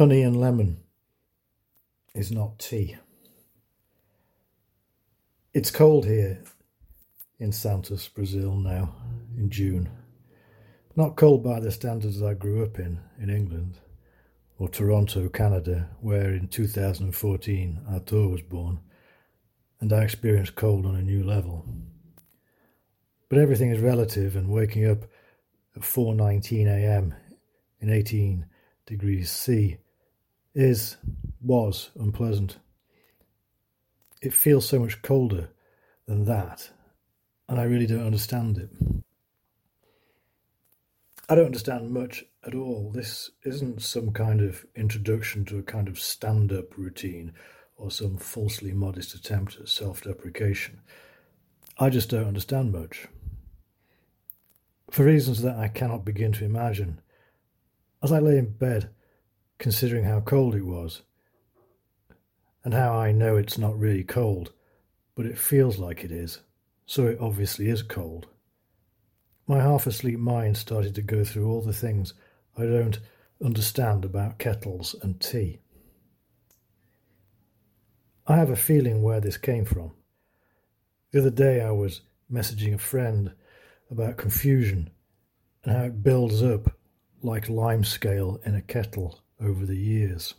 Honey and lemon is not tea. It's cold here in Santos, Brazil now in June. Not cold by the standards I grew up in in England or Toronto, Canada, where in 2014 Arthur was born, and I experienced cold on a new level. But everything is relative, and waking up at 4:19 a.m. in 18 degrees C is, was unpleasant. It feels so much colder than that, and I really don't understand it. I don't understand much at all. This isn't some kind of introduction to a kind of stand up routine or some falsely modest attempt at self deprecation. I just don't understand much. For reasons that I cannot begin to imagine. As I lay in bed, considering how cold it was, and how I know it's not really cold, but it feels like it is, so it obviously is cold. My half asleep mind started to go through all the things I don't understand about kettles and tea. I have a feeling where this came from. The other day I was messaging a friend about confusion and how it builds up like lime scale in a kettle over the years.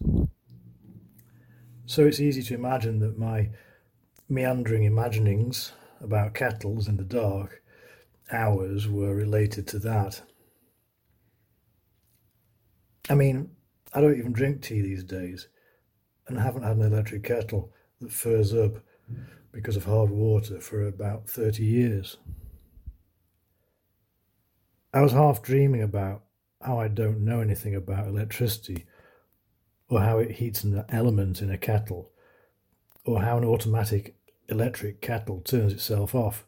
So it's easy to imagine that my meandering imaginings about kettles in the dark hours were related to that. I mean, I don't even drink tea these days and I haven't had an electric kettle that furs up because of hard water for about 30 years. I was half dreaming about how I don't know anything about electricity or how it heats an element in a kettle, or how an automatic electric kettle turns itself off.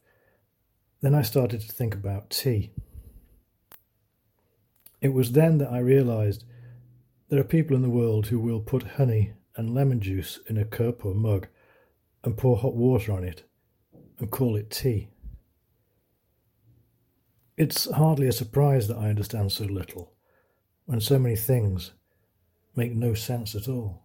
Then I started to think about tea. It was then that I realized there are people in the world who will put honey and lemon juice in a cup or mug and pour hot water on it and call it tea. It's hardly a surprise that I understand so little when so many things make no sense at all.